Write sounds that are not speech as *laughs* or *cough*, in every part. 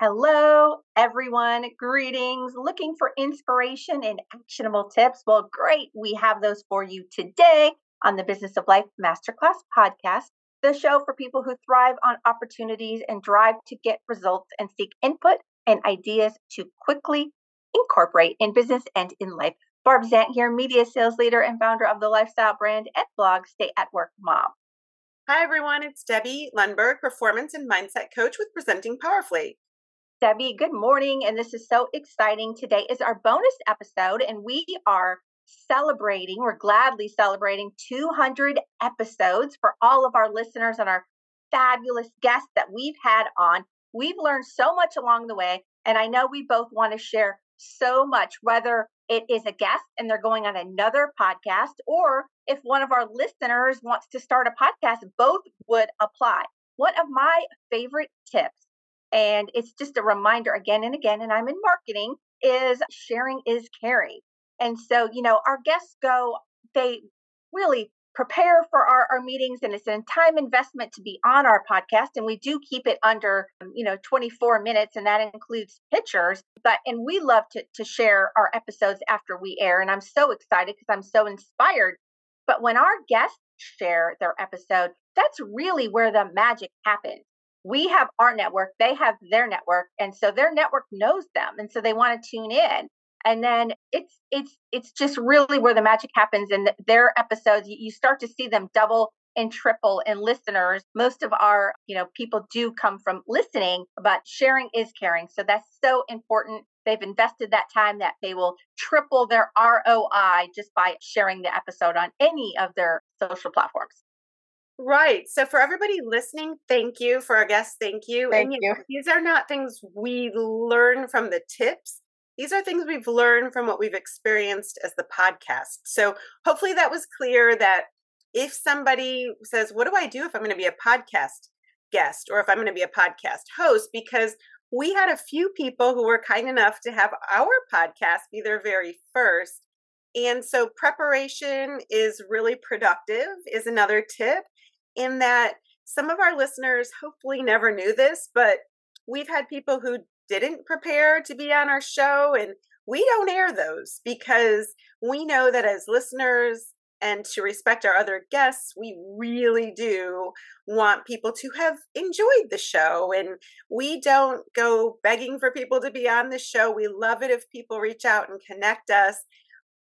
Hello, everyone. Greetings. Looking for inspiration and actionable tips? Well, great. We have those for you today on the Business of Life Masterclass podcast, the show for people who thrive on opportunities and drive to get results and seek input and ideas to quickly incorporate in business and in life. Barb Zant here, media sales leader and founder of the lifestyle brand and blog Stay at Work Mom. Hi, everyone. It's Debbie Lundberg, performance and mindset coach with Presenting Powerfully. Debbie, good morning. And this is so exciting. Today is our bonus episode, and we are celebrating, we're gladly celebrating 200 episodes for all of our listeners and our fabulous guests that we've had on. We've learned so much along the way, and I know we both want to share so much, whether it is a guest and they're going on another podcast, or if one of our listeners wants to start a podcast, both would apply. One of my favorite tips and it's just a reminder again and again, and I'm in marketing, is sharing is caring. And so, you know, our guests go, they really prepare for our, our meetings and it's a time investment to be on our podcast and we do keep it under um, you know 24 minutes and that includes pictures but and we love to, to share our episodes after we air and i'm so excited because i'm so inspired but when our guests share their episode that's really where the magic happens we have our network, they have their network, and so their network knows them, and so they want to tune in. And then it's it's it's just really where the magic happens. In their episodes, you start to see them double and triple in listeners. Most of our you know people do come from listening, but sharing is caring. So that's so important. They've invested that time that they will triple their ROI just by sharing the episode on any of their social platforms. Right. So for everybody listening, thank you. For our guests, thank you. Thank and, you. Know, these are not things we learn from the tips. These are things we've learned from what we've experienced as the podcast. So hopefully that was clear that if somebody says, What do I do if I'm going to be a podcast guest or if I'm going to be a podcast host? Because we had a few people who were kind enough to have our podcast be their very first. And so preparation is really productive, is another tip in that some of our listeners hopefully never knew this, but we've had people who didn't prepare to be on our show, and we don't air those because we know that as listeners and to respect our other guests, we really do want people to have enjoyed the show. And we don't go begging for people to be on the show. We love it if people reach out and connect us.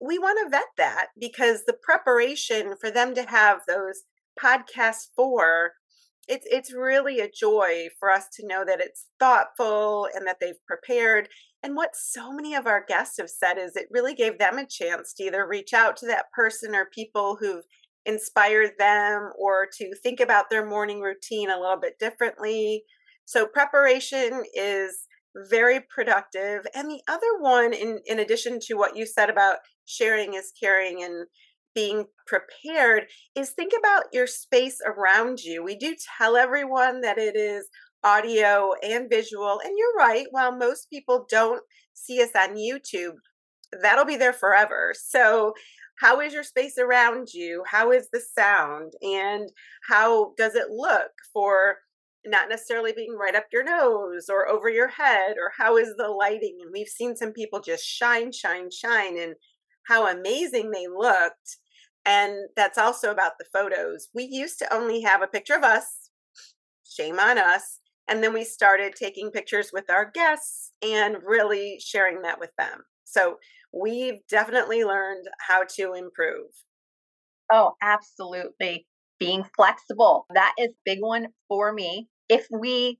We want to vet that because the preparation for them to have those podcast for it's it's really a joy for us to know that it's thoughtful and that they've prepared. And what so many of our guests have said is it really gave them a chance to either reach out to that person or people who've inspired them or to think about their morning routine a little bit differently. So preparation is very productive. And the other one in in addition to what you said about sharing is caring and being prepared is think about your space around you. We do tell everyone that it is audio and visual. And you're right, while most people don't see us on YouTube, that'll be there forever. So, how is your space around you? How is the sound? And how does it look for not necessarily being right up your nose or over your head? Or how is the lighting? And we've seen some people just shine, shine, shine, and how amazing they looked and that's also about the photos. We used to only have a picture of us, shame on us. And then we started taking pictures with our guests and really sharing that with them. So we've definitely learned how to improve. Oh, absolutely. Being flexible. That is big one for me. If we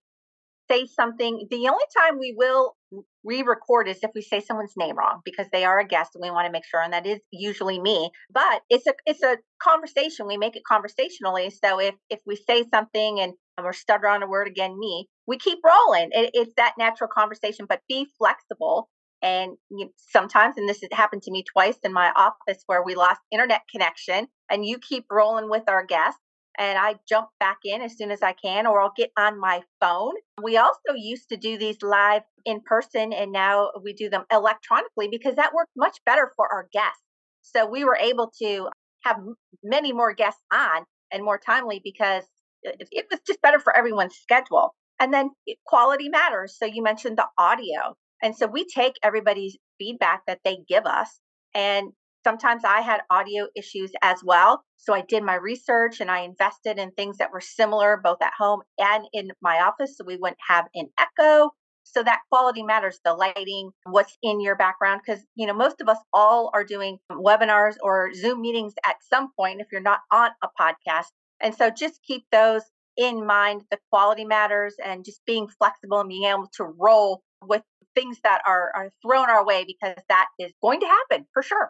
say something, the only time we will re-record is if we say someone's name wrong because they are a guest and we want to make sure and that is usually me. But it's a it's a conversation we make it conversationally so if if we say something and we're stutter on a word again me we keep rolling. It, it's that natural conversation but be flexible. And you, sometimes and this has happened to me twice in my office where we lost internet connection and you keep rolling with our guests and I jump back in as soon as I can, or I'll get on my phone. We also used to do these live in person, and now we do them electronically because that worked much better for our guests. So we were able to have many more guests on and more timely because it was just better for everyone's schedule. And then quality matters. So you mentioned the audio. And so we take everybody's feedback that they give us. And sometimes I had audio issues as well. So I did my research and I invested in things that were similar both at home and in my office. So we wouldn't have an echo. So that quality matters, the lighting, what's in your background. Because, you know, most of us all are doing webinars or Zoom meetings at some point if you're not on a podcast. And so just keep those in mind. The quality matters and just being flexible and being able to roll with things that are, are thrown our way because that is going to happen for sure.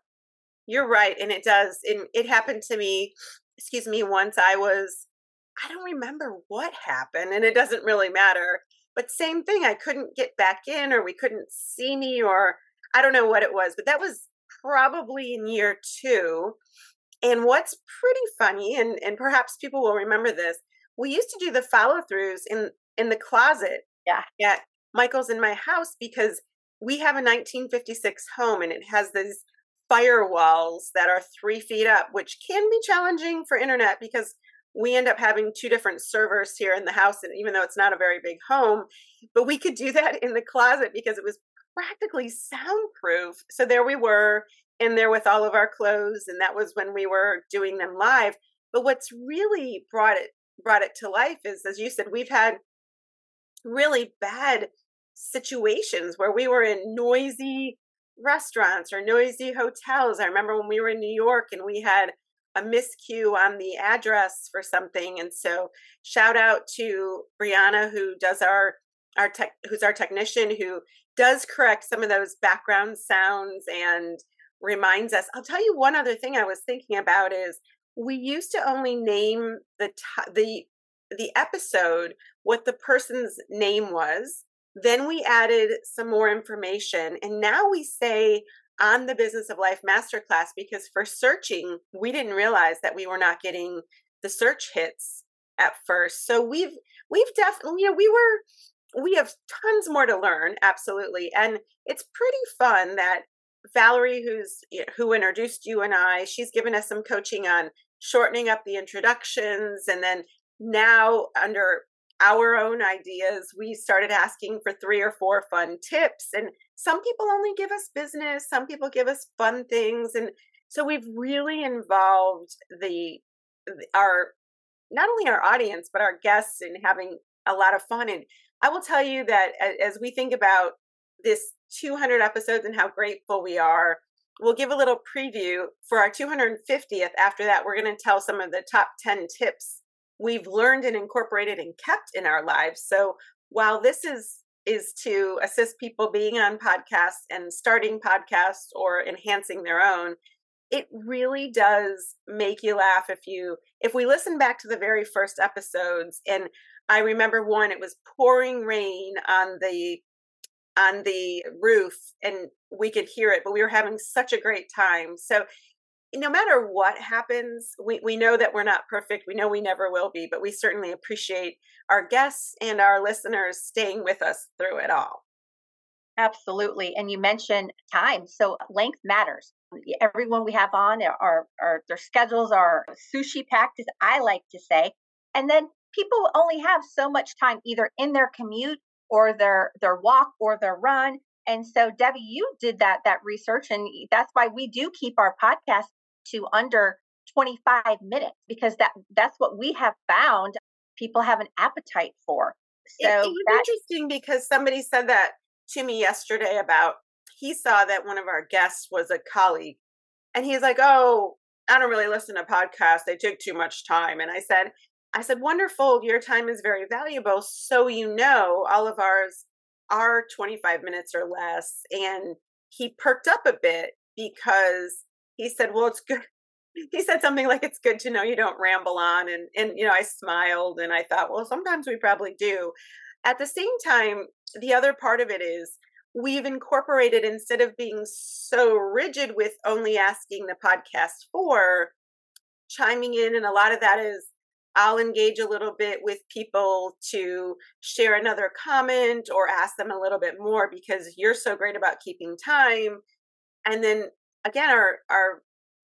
You're right. And it does. And it happened to me, excuse me, once I was, I don't remember what happened, and it doesn't really matter. But same thing, I couldn't get back in, or we couldn't see me, or I don't know what it was, but that was probably in year two. And what's pretty funny, and, and perhaps people will remember this, we used to do the follow throughs in in the closet yeah. at Michael's in my house because we have a 1956 home and it has these firewalls that are three feet up, which can be challenging for internet because we end up having two different servers here in the house, and even though it's not a very big home, but we could do that in the closet because it was practically soundproof. So there we were in there with all of our clothes, and that was when we were doing them live. But what's really brought it brought it to life is, as you said, we've had really bad situations where we were in noisy restaurants or noisy hotels. I remember when we were in New York and we had a miscue on the address for something. And so shout out to Brianna who does our our tech who's our technician who does correct some of those background sounds and reminds us. I'll tell you one other thing I was thinking about is we used to only name the t- the the episode what the person's name was then we added some more information, and now we say on the Business of Life Masterclass because for searching, we didn't realize that we were not getting the search hits at first. So we've we've definitely you know we were we have tons more to learn absolutely and it's pretty fun that Valerie who's who introduced you and I she's given us some coaching on shortening up the introductions and then now under our own ideas, we started asking for three or four fun tips. And some people only give us business, some people give us fun things. And so we've really involved the, our not only our audience but our guests in having a lot of fun and i will tell you that as we think about this 200 episodes and how grateful we are we'll give a little preview for our 250th after that we're going to tell some of the top 10 tips we've learned and incorporated and kept in our lives. So while this is is to assist people being on podcasts and starting podcasts or enhancing their own, it really does make you laugh if you if we listen back to the very first episodes and I remember one it was pouring rain on the on the roof and we could hear it but we were having such a great time. So no matter what happens, we, we know that we're not perfect. We know we never will be, but we certainly appreciate our guests and our listeners staying with us through it all. Absolutely. And you mentioned time. So uh, length matters. Everyone we have on uh, are, are their schedules are sushi packed, as I like to say. And then people only have so much time either in their commute or their their walk or their run. And so Debbie, you did that that research and that's why we do keep our podcast to under 25 minutes because that that's what we have found people have an appetite for. So it, it was interesting because somebody said that to me yesterday about he saw that one of our guests was a colleague and he's like, "Oh, I don't really listen to podcasts. They take too much time." And I said, I said, "Wonderful. Your time is very valuable. So you know, all of ours are 25 minutes or less." And he perked up a bit because he said, "Well, it's good." *laughs* He said something like, "It's good to know you don't ramble on," and and you know, I smiled and I thought, well, sometimes we probably do. At the same time, the other part of it is we've incorporated instead of being so rigid with only asking the podcast for chiming in, and a lot of that is I'll engage a little bit with people to share another comment or ask them a little bit more because you're so great about keeping time. And then again, our our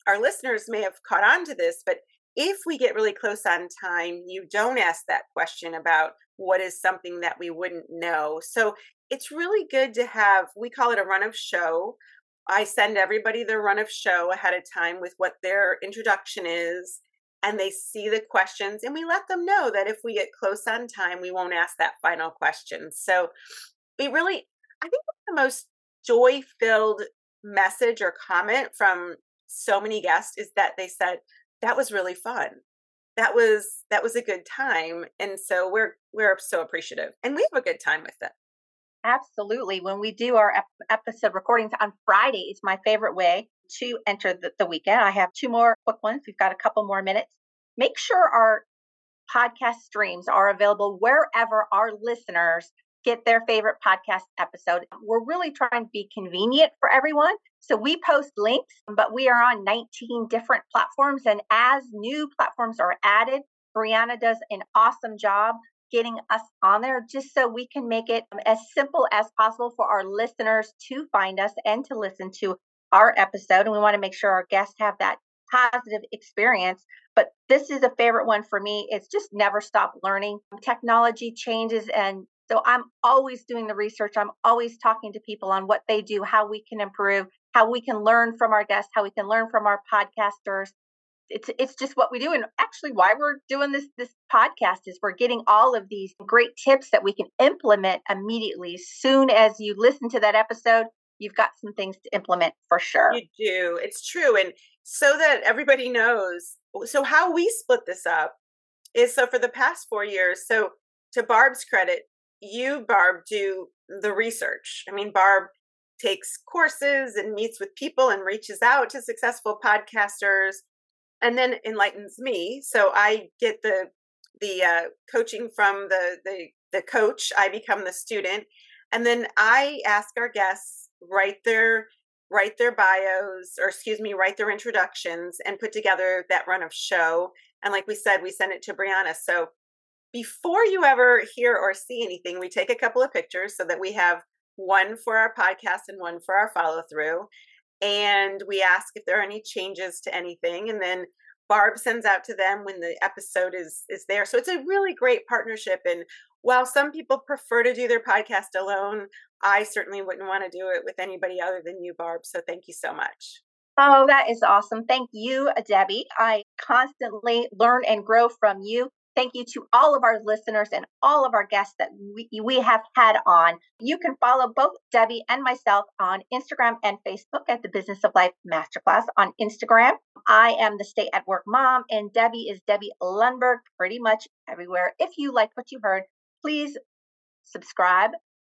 our listeners may have caught on to this, but if we get really close on time, you don't ask that question about what is something that we wouldn't know. So it's really good to have, we call it a run of show. I send everybody their run of show ahead of time with what their introduction is, and they see the questions, and we let them know that if we get close on time, we won't ask that final question. So it really, I think the most joy filled message or comment from so many guests is that they said, that was really fun. That was that was a good time. And so we're we're so appreciative and we have a good time with it. Absolutely when we do our ep- episode recordings on friday fridays my favorite way to enter the, the weekend. I have two more quick ones we've got a couple more minutes. Make sure our podcast streams are available wherever our listeners get their favorite podcast episode. We're really trying to be convenient for everyone. So we post links, but we are on 19 different platforms. And as new platforms are added, Brianna does an awesome job getting us on there just so we can make it um, as simple as possible for our listeners to find us and to listen to our episode. And we want to make sure our guests have that positive experience. But this is a favorite one for me. It's just never stop learning. Technology changes and so I'm always doing the research. I'm always talking to people on what they do, how we can improve, how we can learn from our guests, how we can learn from our podcasters. It's it's just what we do. And actually why we're doing this this podcast is we're getting all of these great tips that we can implement immediately. As soon as you listen to that episode, you've got some things to implement for sure. You do. It's true. And so that everybody knows, so how we split this up is so for the past four years, so to Barb's credit, you, Barb, do the research. I mean, Barb takes courses and meets with people and reaches out to successful podcasters and then enlightens me. So I get the the uh, coaching from the, the the coach. I become the student, and then I ask our guests write their write their bios or excuse me write their introductions and put together that run of show and like we said we send it to brianna so before you ever hear or see anything, we take a couple of pictures so that we have one for our podcast and one for our follow through. And we ask if there are any changes to anything. And then Barb sends out to them when the episode is is there. So it's a really great partnership. And while some people prefer to do their podcast alone, I certainly wouldn't want to do it with anybody other than you, Barb. So thank you so much. Oh, that is awesome. Thank you, Debbie. I constantly learn and grow from you. Thank you to all of our listeners and all of our guests that we, we have had on. You can follow both Debbie and myself on Instagram and Facebook at the Business of Life Masterclass on Instagram. I am the Stay at Work Mom, and Debbie is Debbie Lundberg pretty much everywhere. If you like what you heard, please subscribe,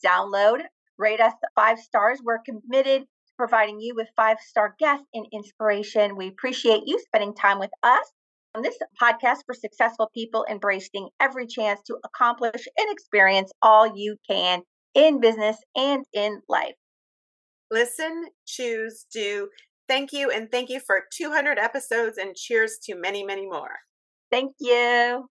download, rate us five stars. We're committed to providing you with five star guests and inspiration. We appreciate you spending time with us. On this podcast for successful people embracing every chance to accomplish and experience all you can in business and in life. Listen, choose, do. Thank you. And thank you for 200 episodes and cheers to many, many more. Thank you.